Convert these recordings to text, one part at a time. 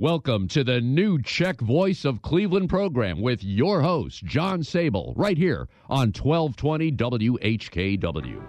Welcome to the new Czech Voice of Cleveland program with your host, John Sable, right here on 1220 WHKW.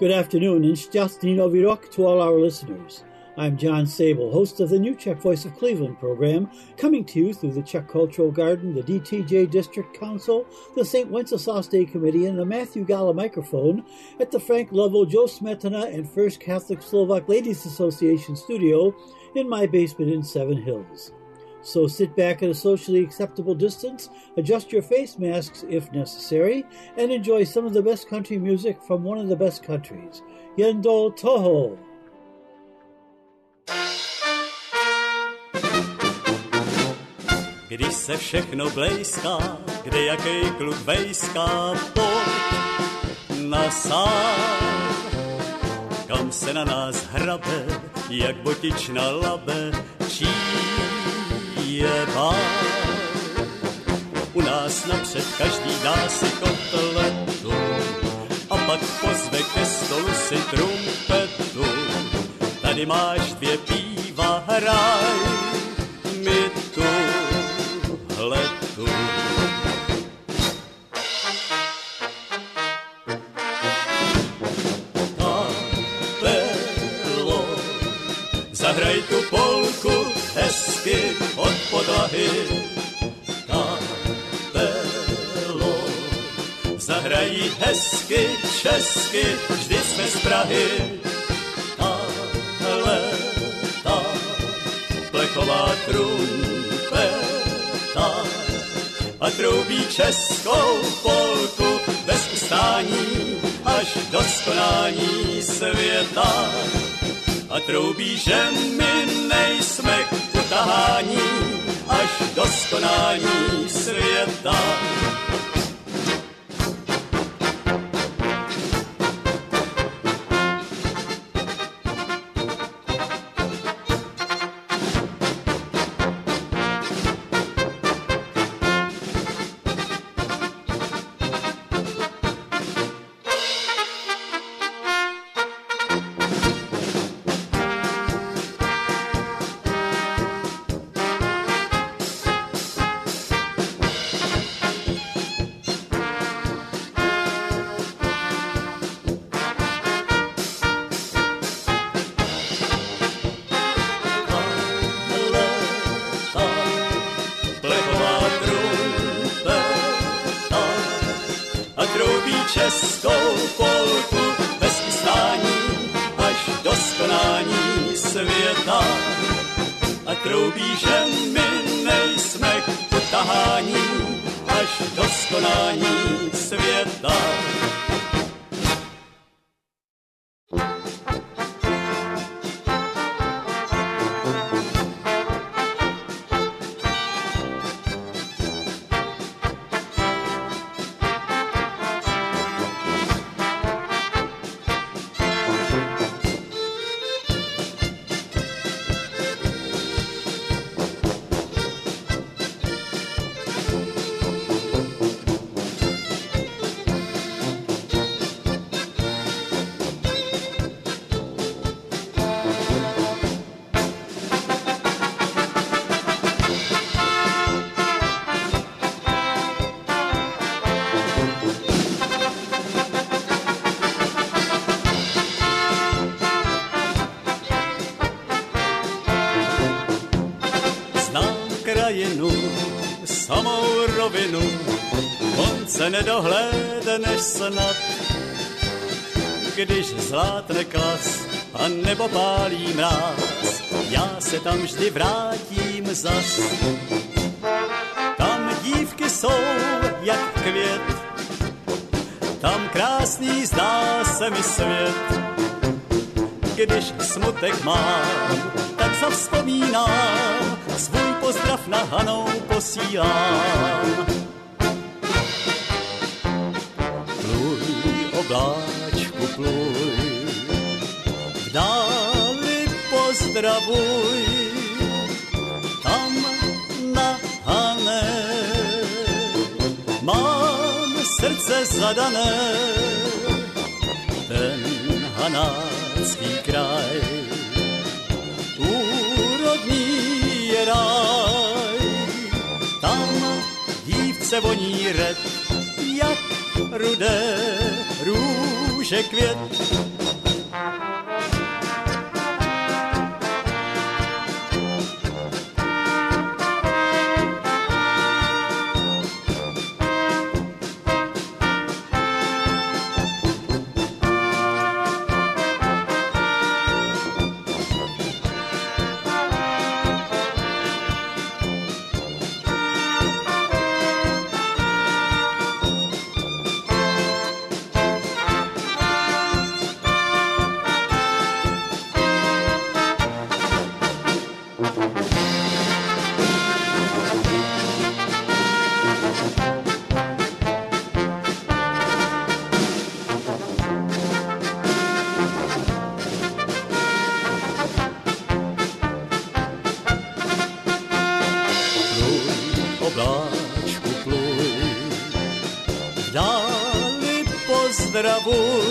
Good afternoon and Šťastný Nový rok to all our listeners. I'm John Sable, host of the new Czech Voice of Cleveland program, coming to you through the Czech Cultural Garden, the DTJ District Council, the St. Wenceslas Day Committee, and the Matthew Gala microphone at the Frank Lovell, Joe Smetana, and First Catholic Slovak Ladies Association studio in my basement in Seven Hills. So sit back at a socially acceptable distance, adjust your face masks if necessary, and enjoy some of the best country music from one of the best countries, Yendo Toho. Když se všechno blejská, kde jaký kluk vejská, pojď na sám. Kam se na nás hrabe, jak botična labe, čí je bál. U nás napřed každý dá si kotletu a pak pozve ke stolu si trumpetu. Tady máš dvě píva, hraj mi tu letu. Kapelo, zahraj tu polku hezky od podlahy. Kapelo, zahrají hezky česky, vždy jsme z Prahy. Plechová trumpeta a troubí českou polku bez ustání až do skonání světa. A troubí, že my nejsme k utahání až do skonání světa. Světa. A troubí, že my nejsme k utahání až do skonání světa. se nedohlédneš snad. Když zlátne klas a nebo pálí mráz, já se tam vždy vrátím zas. Tam dívky jsou jak květ, tam krásný zdá se mi svět. Když smutek mám, tak zavzpomínám, svůj pozdrav na Hanou posílám ptáčku pluj. V dáli pozdravuj, tam na hané. Mám srdce zadané, ten hanácký kraj. Úrodný je ráj, tam dívce voní red, jak rudé Róże kwiet gravura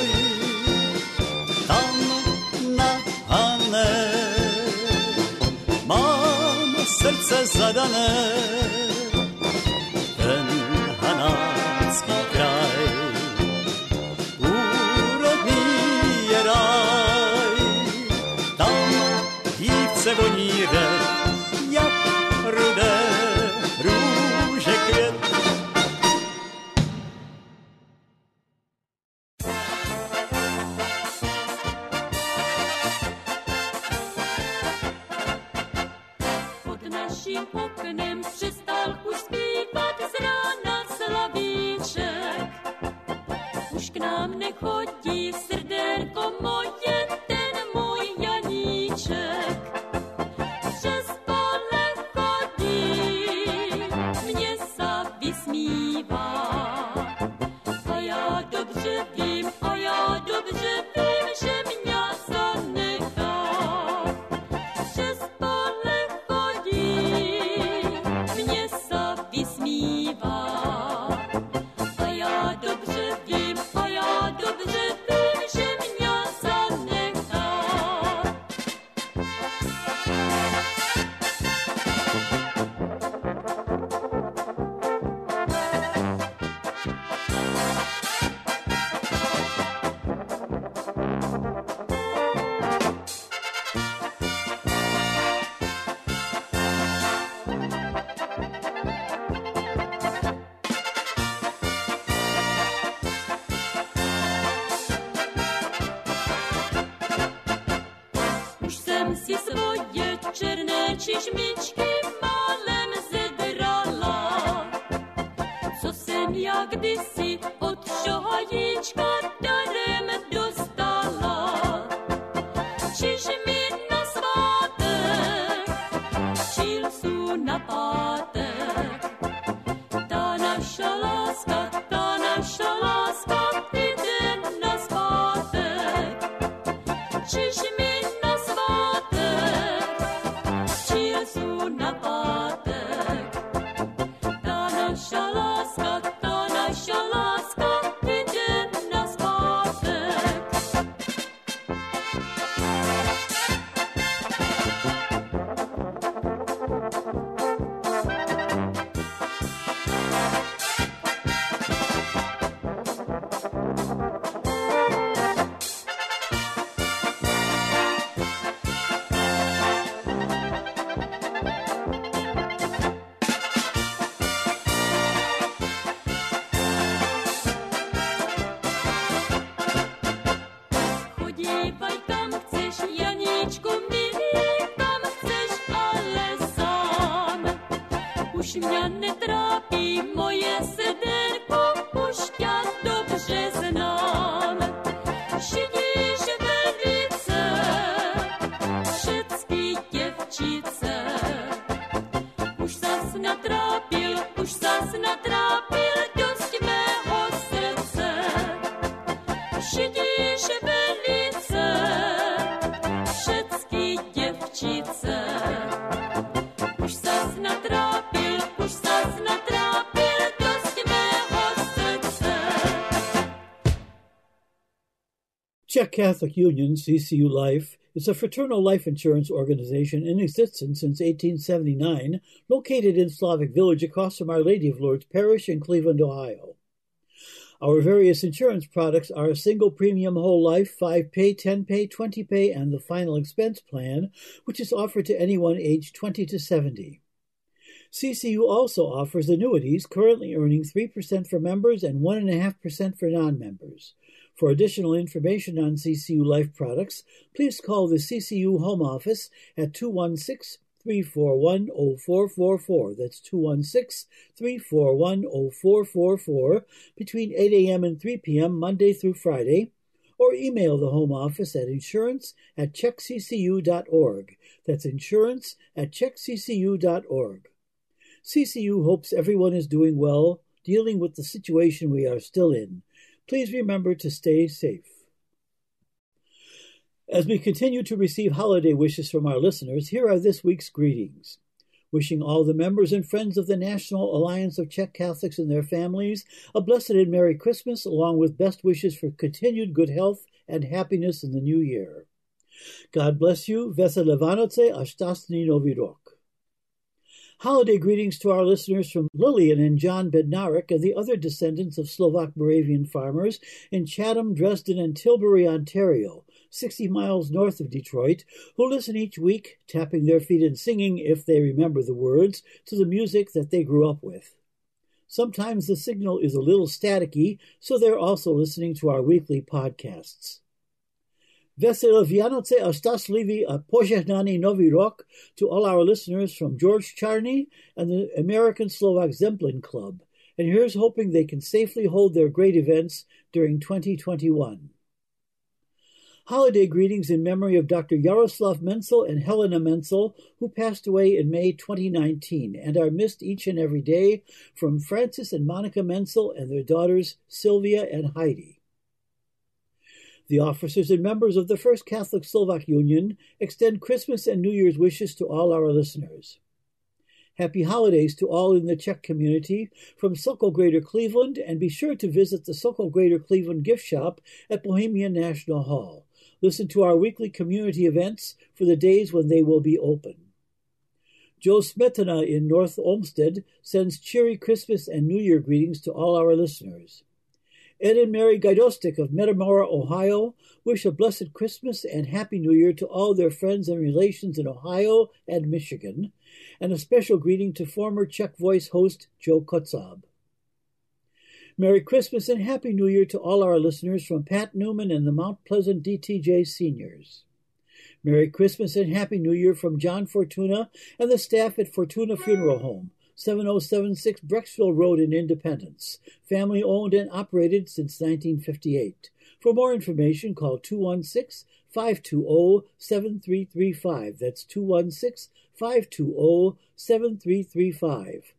Catholic Union, CCU Life, is a fraternal life insurance organization in existence since 1879, located in Slavic Village across from Our Lady of Lourdes Parish in Cleveland, Ohio. Our various insurance products are a single premium whole life, 5 pay, 10 pay, 20 pay, and the final expense plan, which is offered to anyone aged 20 to 70. CCU also offers annuities, currently earning 3% for members and 1.5% for non members. For additional information on CCU Life products, please call the CCU Home Office at 216 341 0444. That's 216 341 0444 between 8 a.m. and 3 p.m. Monday through Friday, or email the Home Office at insurance at checkccu.org. That's insurance at checkccu.org. CCU hopes everyone is doing well, dealing with the situation we are still in. Please remember to stay safe. As we continue to receive holiday wishes from our listeners, here are this week's greetings. Wishing all the members and friends of the National Alliance of Czech Catholics and their families a blessed and Merry Christmas, along with best wishes for continued good health and happiness in the new year. God bless you. Vesele Vánoce a. Holiday greetings to our listeners from Lillian and John Bednarik and the other descendants of Slovak Moravian farmers in Chatham, Dresden, and Tilbury, Ontario, 60 miles north of Detroit, who listen each week, tapping their feet and singing, if they remember the words, to the music that they grew up with. Sometimes the signal is a little staticky, so they're also listening to our weekly podcasts. Vesel Vianoce a požehnaný Nový rok to all our listeners from George Charney and the American Slovak Zemplin Club. And here's hoping they can safely hold their great events during 2021. Holiday greetings in memory of Dr. Yaroslav Menzel and Helena Menzel, who passed away in May 2019 and are missed each and every day from Francis and Monica Menzel and their daughters Sylvia and Heidi. The officers and members of the First Catholic Slovak Union extend Christmas and New Year's wishes to all our listeners. Happy holidays to all in the Czech community from Sokol Greater Cleveland, and be sure to visit the Sokol Greater Cleveland gift shop at Bohemian National Hall. Listen to our weekly community events for the days when they will be open. Joe Smetana in North Olmsted sends cheery Christmas and New Year greetings to all our listeners. Ed and Mary Gaidostik of Metamora, Ohio, wish a blessed Christmas and Happy New Year to all their friends and relations in Ohio and Michigan, and a special greeting to former Czech Voice host Joe Kotzab. Merry Christmas and Happy New Year to all our listeners from Pat Newman and the Mount Pleasant DTJ seniors. Merry Christmas and Happy New Year from John Fortuna and the staff at Fortuna Funeral Home, 7076 Brecksville Road in Independence, family owned and operated since 1958. For more information, call 216 520 7335. That's 216 520 7335.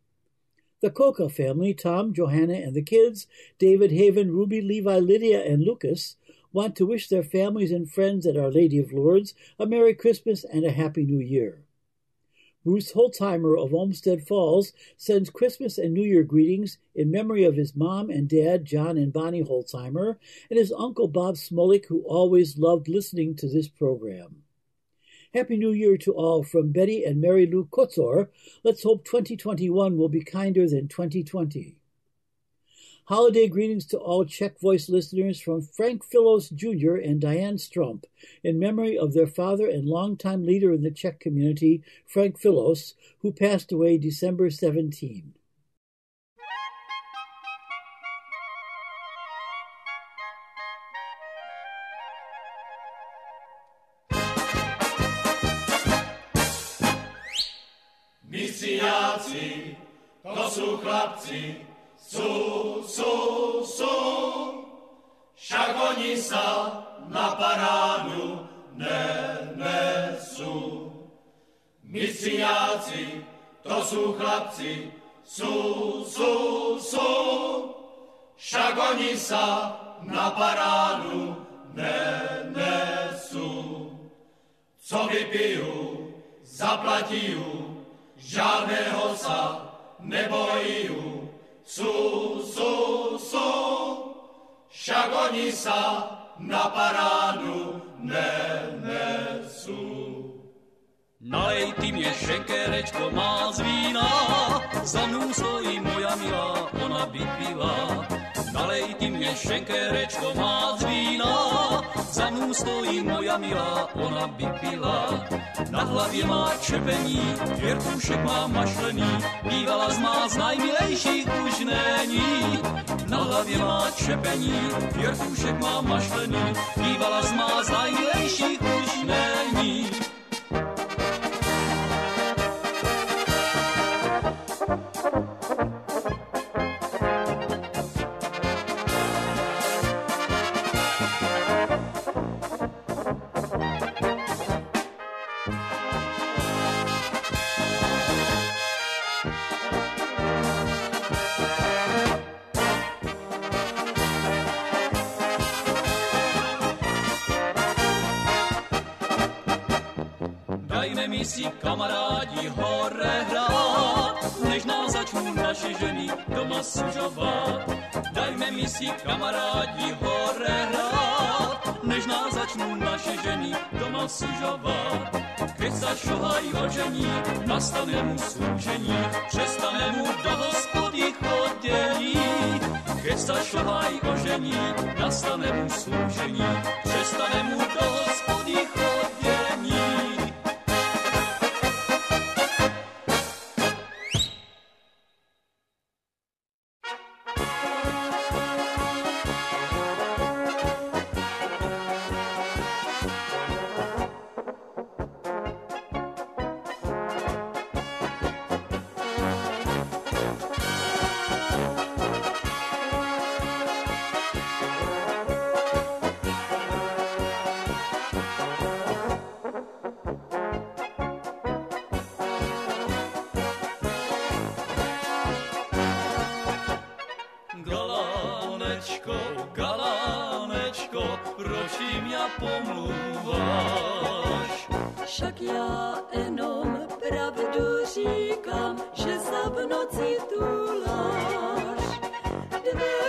The Coca family, Tom, Johanna, and the kids, David, Haven, Ruby, Levi, Lydia, and Lucas, want to wish their families and friends at Our Lady of Lourdes a Merry Christmas and a Happy New Year. Bruce Holzheimer of Olmsted Falls sends Christmas and New Year greetings in memory of his mom and dad, John and Bonnie Holzheimer, and his uncle Bob Smolik, who always loved listening to this program. Happy New Year to all from Betty and Mary Lou Kotzor. Let's hope 2021 will be kinder than 2020. Holiday greetings to all Czech Voice listeners from Frank Philos Jr. and Diane Strump in memory of their father and longtime leader in the Czech community, Frank Philos, who passed away December 17. Misiáci, sú, sú, sú, však oni sa na parádu nenesú. Misiáci, to sú chlapci, sú, sú, sú, však oni sa na parádu nenesú. Co vypijú, zaplatijú, žádného sa nebojijú. Sú, sú, sú, však oni sa na parádu nenesú. Nalej ty mě šenkerečko má z vína, za mnou stojí moja milá, ona by pila. Mě šenkerečko má z vína, za mnou stojí moja milá, ona by pila. Na hlavě má čepení, věrtušek má mašlený, bývala z má z najmilejších už není. Na hlavě má čepení, věrtušek má mašlený, bývala z má z najmilejších už není. Kamarádi hore hrát, než nás začnou naše ženy doma sužovat. Dajme mi si kamarádi hore hrát, než nás začnou naše ženy doma sužovat. Keď sa šohají ožení, nastane mu služení, přestane mu do hospody chodění. Keď sa šohají ožení, nastane mu služení, přestane mu do Vladimir.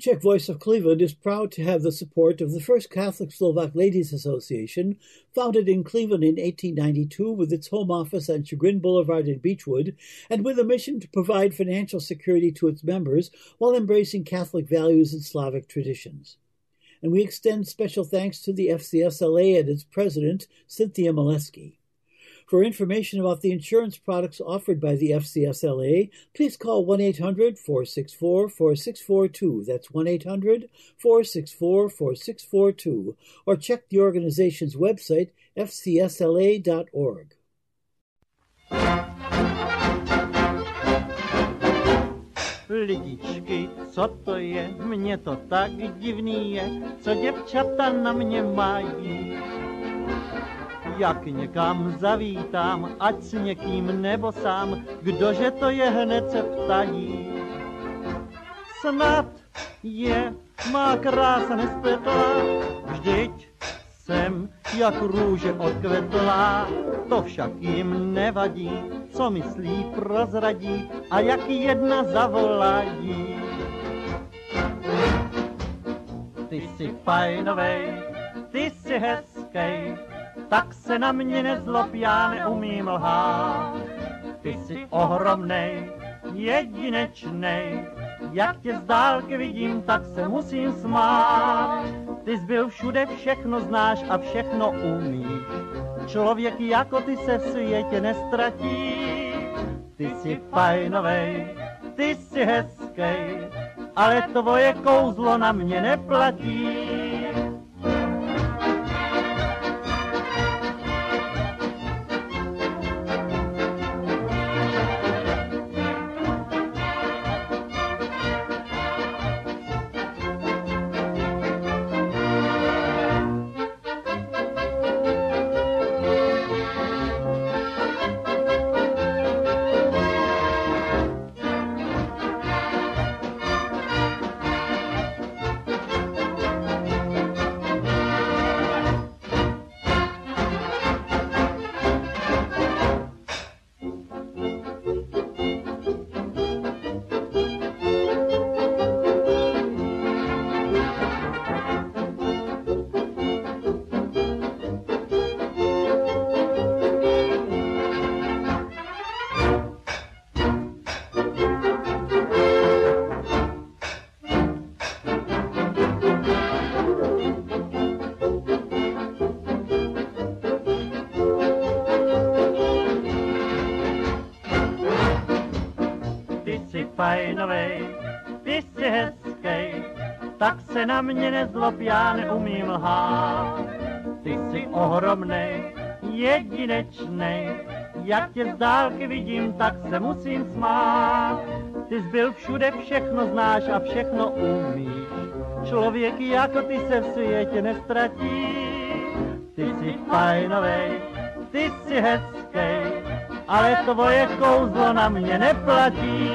Czech Voice of Cleveland is proud to have the support of the First Catholic Slovak Ladies Association, founded in Cleveland in 1892 with its home office on Chagrin Boulevard in Beechwood, and with a mission to provide financial security to its members while embracing Catholic values and Slavic traditions. And we extend special thanks to the FCSLA and its president, Cynthia Molesky. For information about the insurance products offered by the FCSLA, please call 1 800 464 4642. That's 1 800 464 4642. Or check the organization's website, fcsla.org. Lidičky, co to je, mně to tak je, co děvčata na mají. Jak někam zavítám, ať s někým nebo sám, kdože to je hned se ptají. Snad je má krása nespletlá, vždyť jsem jak růže odkvetlá, to však jim nevadí, co myslí prozradí a jak jedna zavolají. Ty jsi fajnovej, ty jsi hezkej, tak se na mě nezlob, já neumím lhát. Ty jsi ohromnej, jedinečnej, jak tě z dálky vidím, tak se musím smát. Ty jsi byl všude, všechno znáš a všechno umíš. Člověk jako ty se v světě nestratí. Ty jsi fajnovej, ty jsi hezkej, ale tvoje kouzlo na mě neplatí. Mě nezlob, já neumím lhát. Ty jsi ohromnej, jedinečnej, jak tě z dálky vidím, tak se musím smát. Ty jsi byl všude, všechno znáš a všechno umíš. Člověk jako ty se v světě nestratí. Ty jsi fajnovej, ty jsi hezkej, ale tvoje kouzlo na mě neplatí.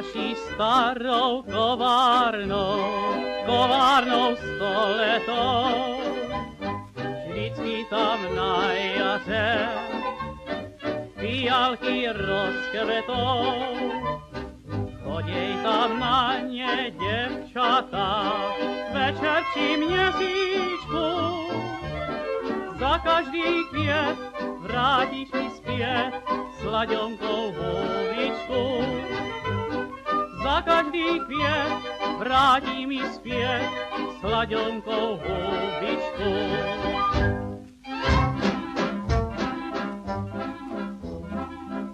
Naší starou kovárnou, kovárnou stoletou. Vždycky tam na jaře fialky rozkvetou. Choděj tam na ně děvčata, večer při měsíčku. Za každý květ vrátíš mi zpět sladěnkou hubičku. Za každý květ vrátí mi zpět sladěnkou hubičku.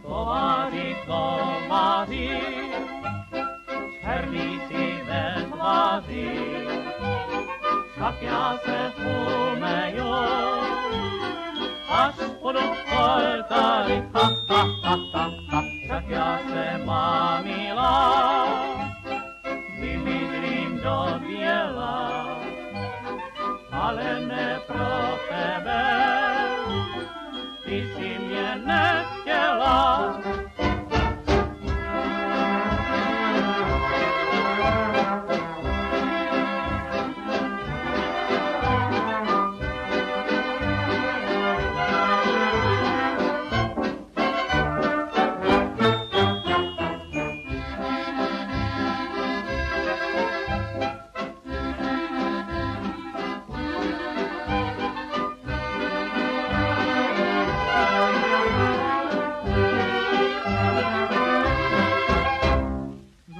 Kováři, kováři, černý si ve tváři, však já se umeju, až budu oltáři, ha, ha, ha, ha, ha, však já se mám milá, vymydlím do běla, ale ne pro tebe, ty si mě nechtěla.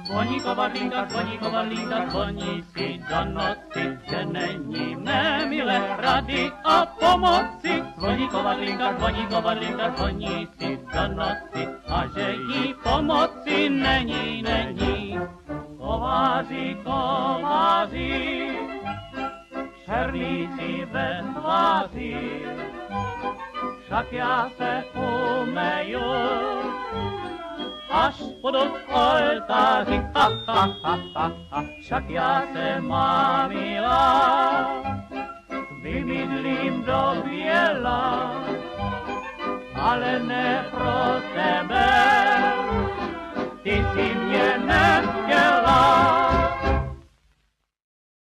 Zvoní kovadlínka, zvoní kovadlínka, zvoní si do noci, že není mé milé rady a pomoci. Zvoní kovadlínka, zvoní kovadlínka, zvoní si do noci a že jí pomoci není, není. Kováři, kováři, šerlíci ve tváři, však já se umeju, až v oltáři, ha, ha, ha, ha, ha, však já se mám milá, vymydlím do běla, ale ne pro tebe, ty si mě nechtěla.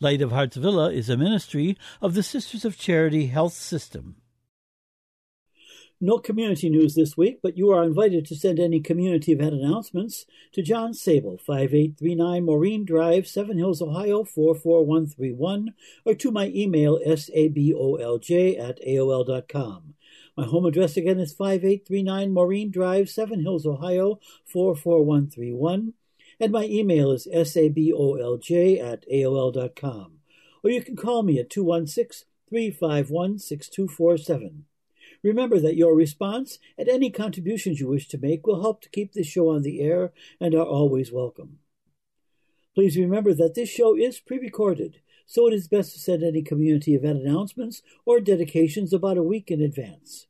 Light of Hearts Villa is a ministry of the Sisters of Charity Health System. No community news this week, but you are invited to send any community event announcements to John Sable, 5839 Maureen Drive, Seven Hills, Ohio 44131, or to my email sabolj at aol.com. My home address again is 5839 Maureen Drive, Seven Hills, Ohio 44131 and my email is sabolj at aol.com. Or you can call me at 216 351 6247. Remember that your response and any contributions you wish to make will help to keep this show on the air and are always welcome. Please remember that this show is pre recorded, so it is best to send any community event announcements or dedications about a week in advance.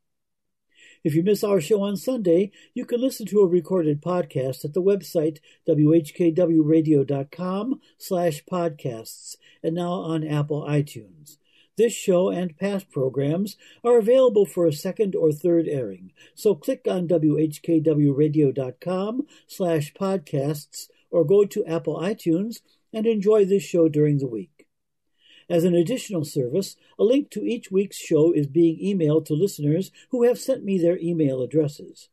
If you miss our show on Sunday, you can listen to a recorded podcast at the website whkwradio.com slash podcasts and now on Apple iTunes. This show and past programs are available for a second or third airing, so click on whkwradio.com slash podcasts or go to Apple iTunes and enjoy this show during the week. As an additional service, a link to each week's show is being emailed to listeners who have sent me their email addresses.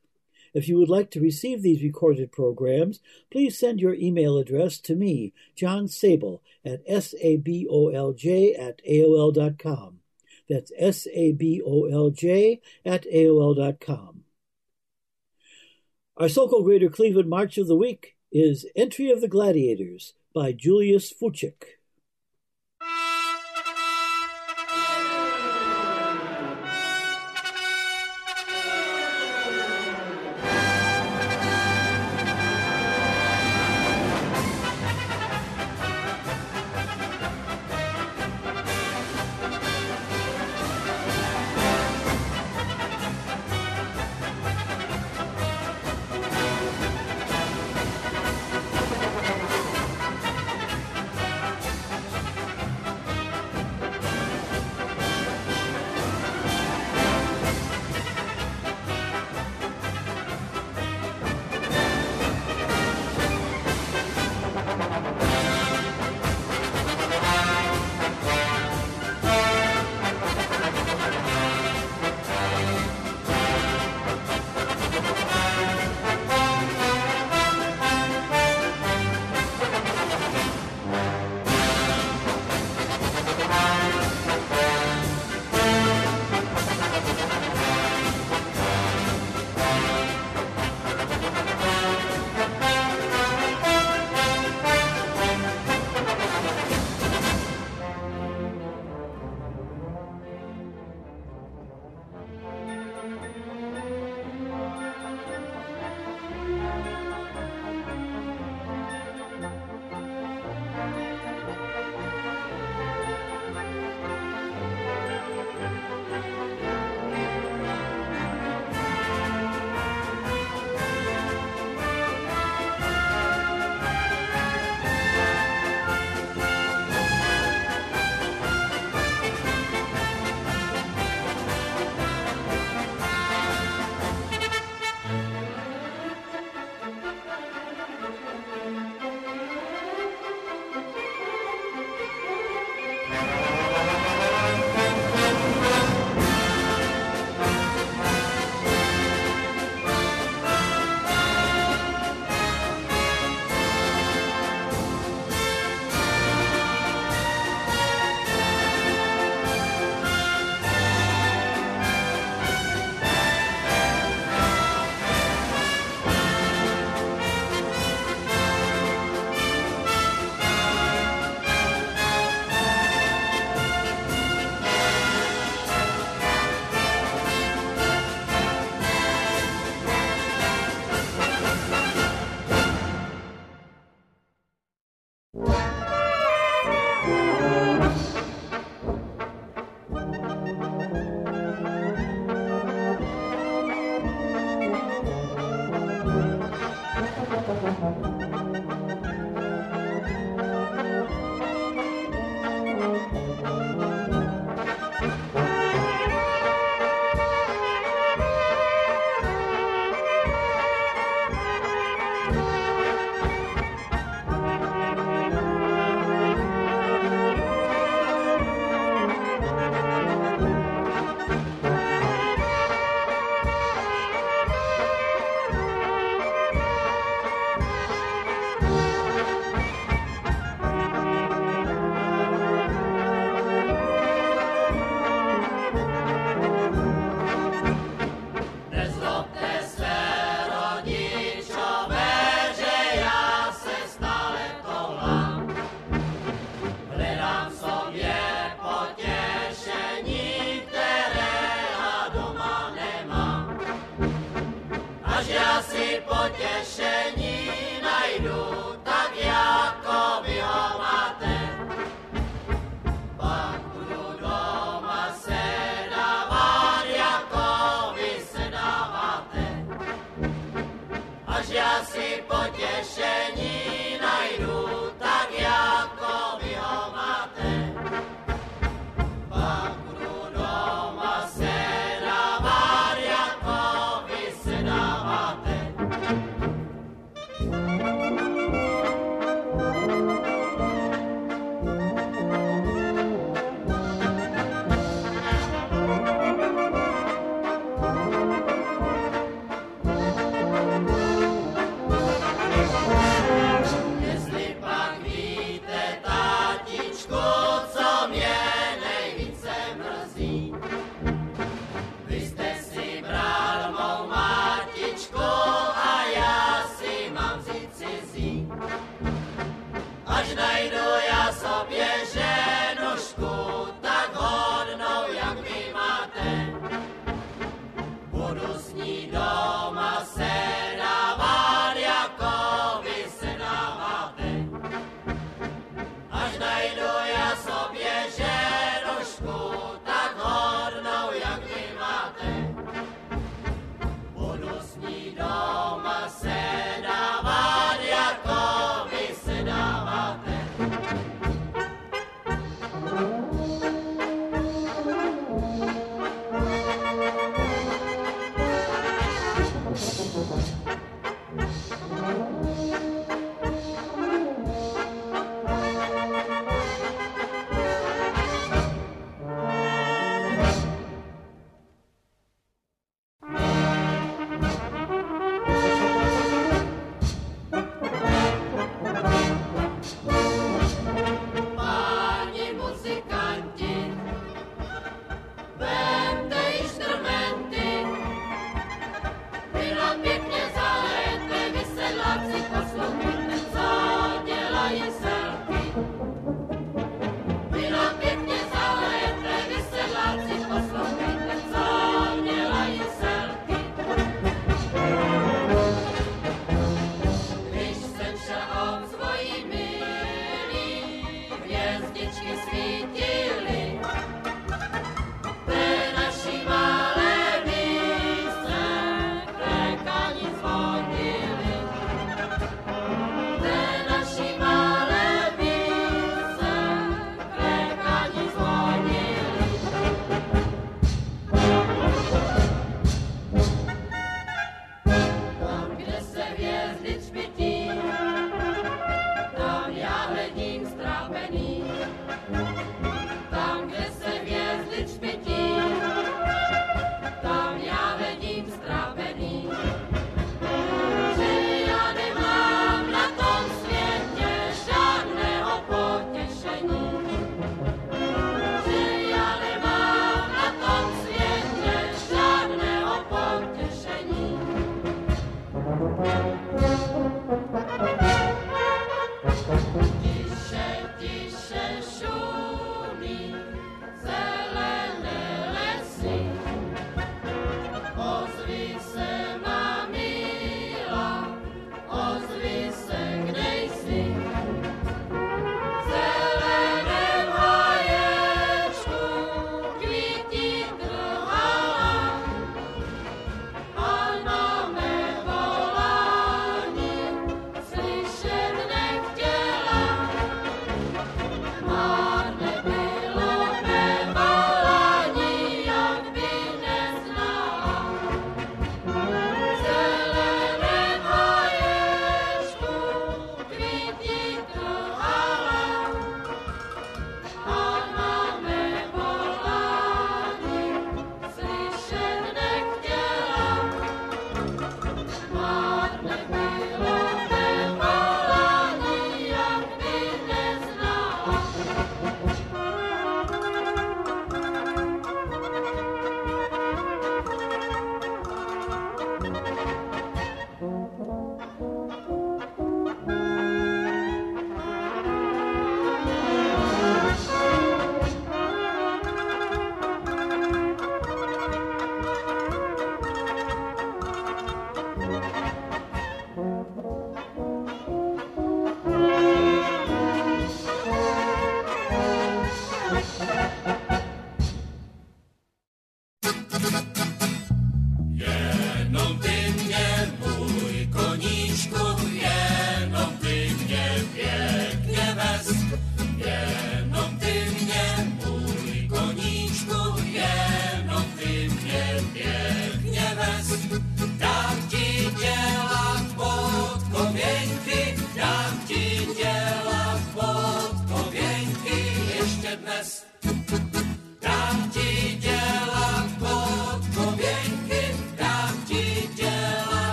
If you would like to receive these recorded programs, please send your email address to me, John Sable, at sabolj at aol.com. That's sabolj at aol.com. Our so-called Greater Cleveland March of the Week is Entry of the Gladiators by Julius Fuchik.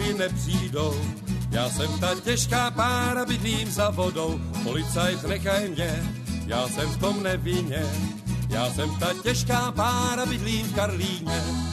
Si nepřijdou. Já jsem ta těžká pára, bydlím za vodou, policajt nechaj mě, já jsem v tom nevinně. Já jsem ta těžká pára, bydlím v Karlíně.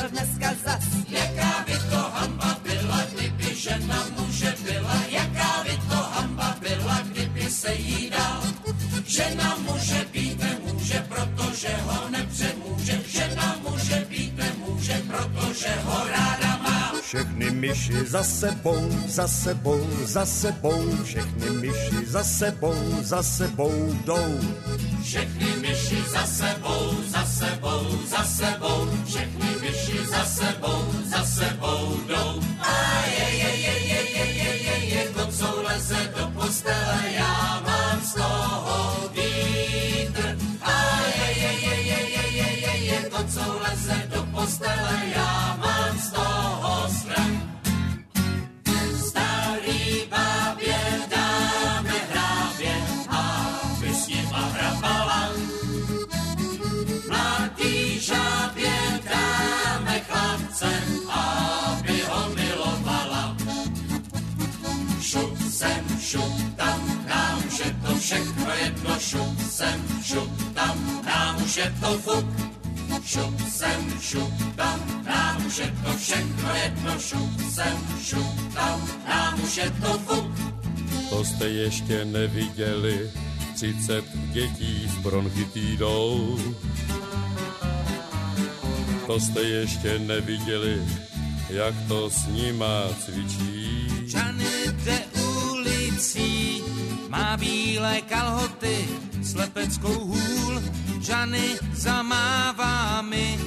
Chtěl, dneska zas. Jaká by to hamba byla, kdyby žena muže byla? Jaká by to hamba byla, kdyby se jí dal? Žena muže být nemůže, protože ho nepřemůže. Žena muže být nemůže, protože ho ráda má. Všechny myši za sebou, za sebou, za sebou, všechny myši za sebou, za sebou jdou. Všechny myši za sebou, ještě neviděli, 30 dětí s bronchitidou. To jste ještě neviděli, jak to s nima cvičí. Žany jde ulicí, má bílé kalhoty, slepeckou hůl. Žany zamává mi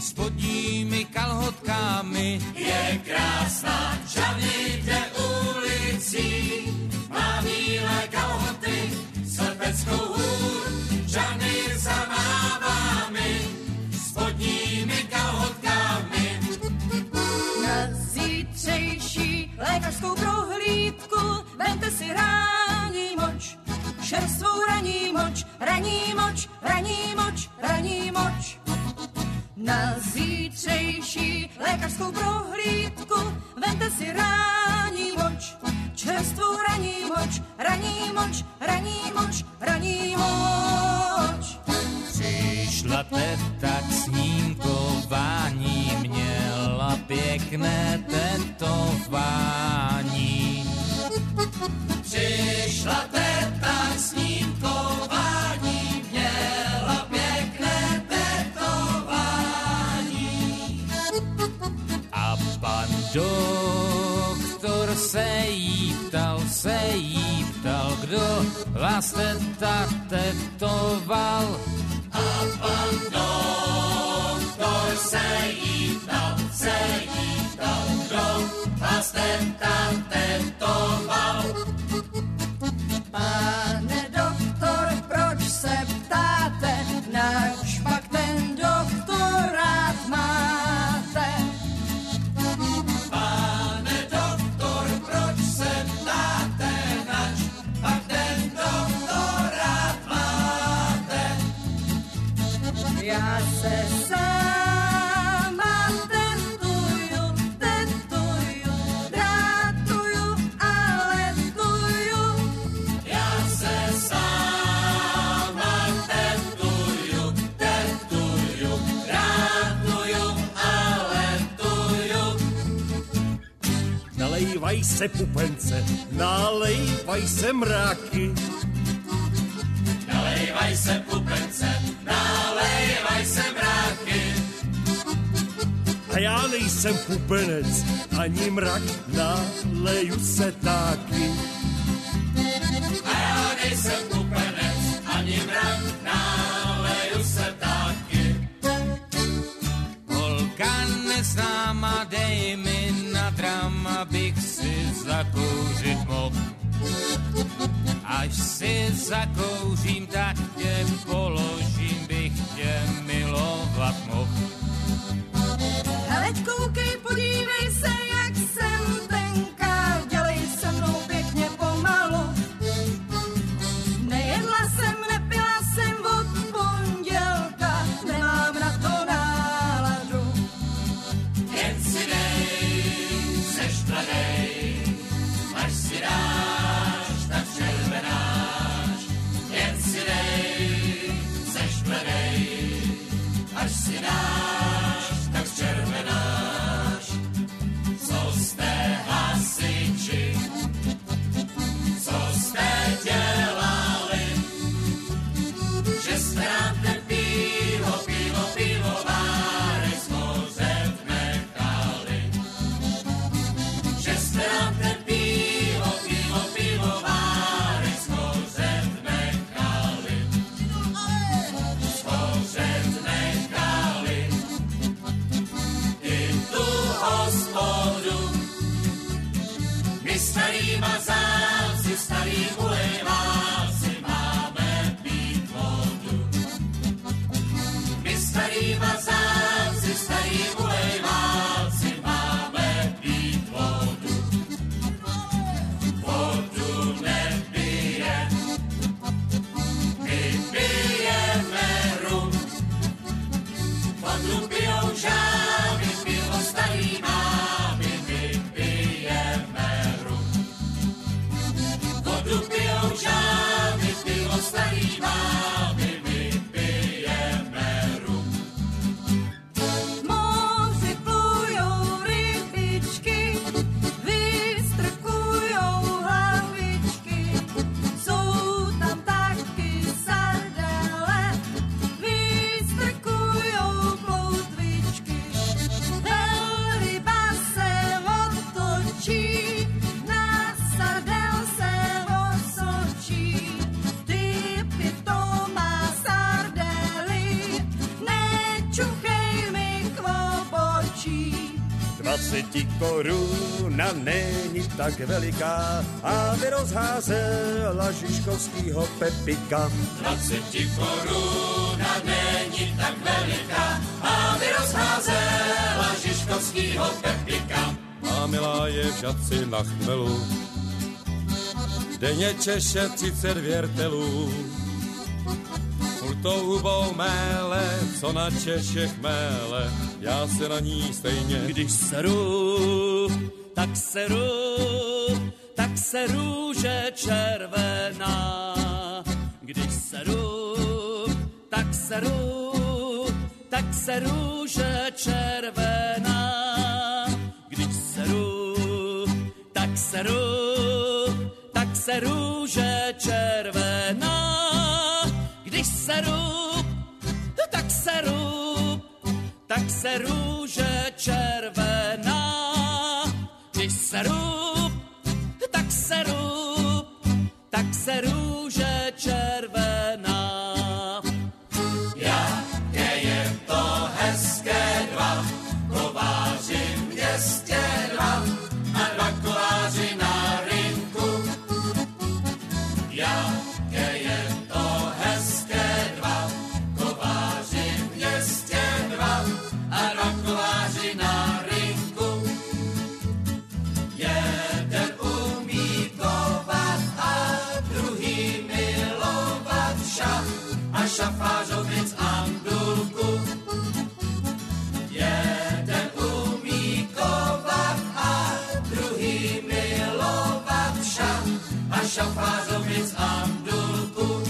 spodními kalhotkami. Je krásná, lékařskou prohlídku. Vemte si rání kdo vás teta tetoval. A pan doktor se jí ptal, se jí ptal, kdo vás teta tetoval. Pane Se pupence, nalejvaj se mráky. Nalejvaj se pupence, nalejvaj se mráky. A já nejsem pupenec, ani mrak, naleju se taky. Zakouřit mohl. Až si zakouřím, tak tě položím, bych tě milovat mohl. Hele, koukej, podívej tak veliká, aby rozházela Žižkovskýho Pepika. 20 koruna není tak veliká, aby rozházela Žižkovskýho Pepika. Má milá je v žadci na chmelu, denně češe 30 věrtelů. Furtou hubou méle, co na Češech méle, já se na ní stejně. Když seru, tak seru, tak se růže červená. Když seru, tak seru, tak se růže červená. Když seru, tak seru, tak se růže červená. Když seru, tak seru, tak se růže červená. Když seru, tak seru, tak se růže červená. A šafářovic andulku.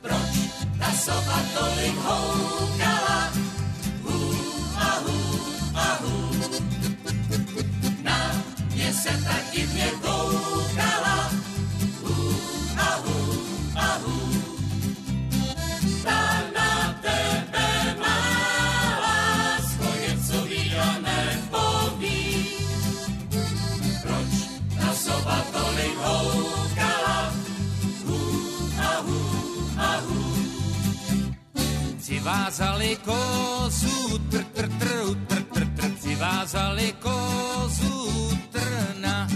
Proč ta soba tolik houkala? Hů a hů a hů. Na mě se tak divně. přivázali kozu, tr, tr, tr, tr, tr, tr, přivázali kozu, trna.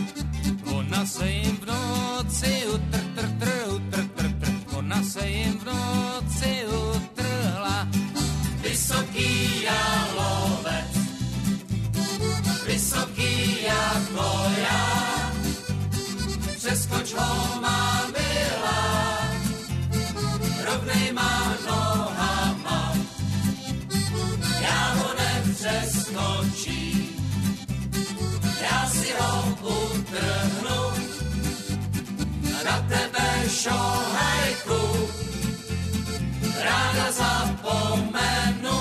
Ona se jim v noci, tr, tr, tr, tr, tr, tr, ona se jim v noci utrhla. Vysoký já lovec, vysoký jako já, přeskoč ho má. strhnu na tebe šohajku. Ráda zapomenu,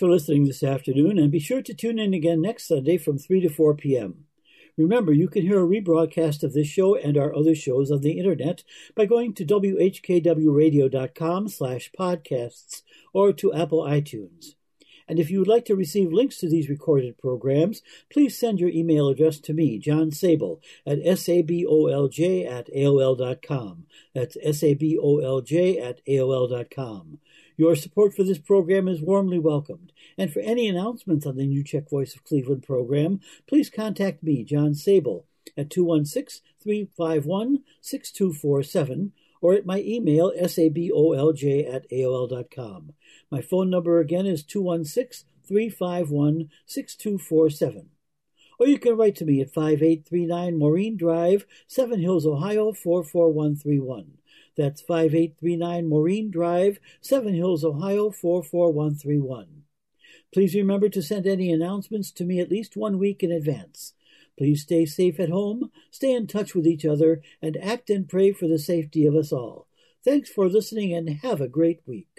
for listening this afternoon, and be sure to tune in again next Sunday from 3 to 4 p.m. Remember, you can hear a rebroadcast of this show and our other shows on the internet by going to whkwradio.com slash podcasts or to Apple iTunes. And if you would like to receive links to these recorded programs, please send your email address to me, John Sable, at sabolj at aol.com. That's sabolj at aol.com. Your support for this program is warmly welcomed. And for any announcements on the New Czech Voice of Cleveland program, please contact me, John Sable, at 216 351 6247 or at my email, sabolj at aol.com. My phone number again is 216 351 6247. Or you can write to me at 5839 Maureen Drive, Seven Hills, Ohio 44131. That's 5839 Maureen Drive, Seven Hills, Ohio 44131. Please remember to send any announcements to me at least one week in advance. Please stay safe at home, stay in touch with each other, and act and pray for the safety of us all. Thanks for listening and have a great week.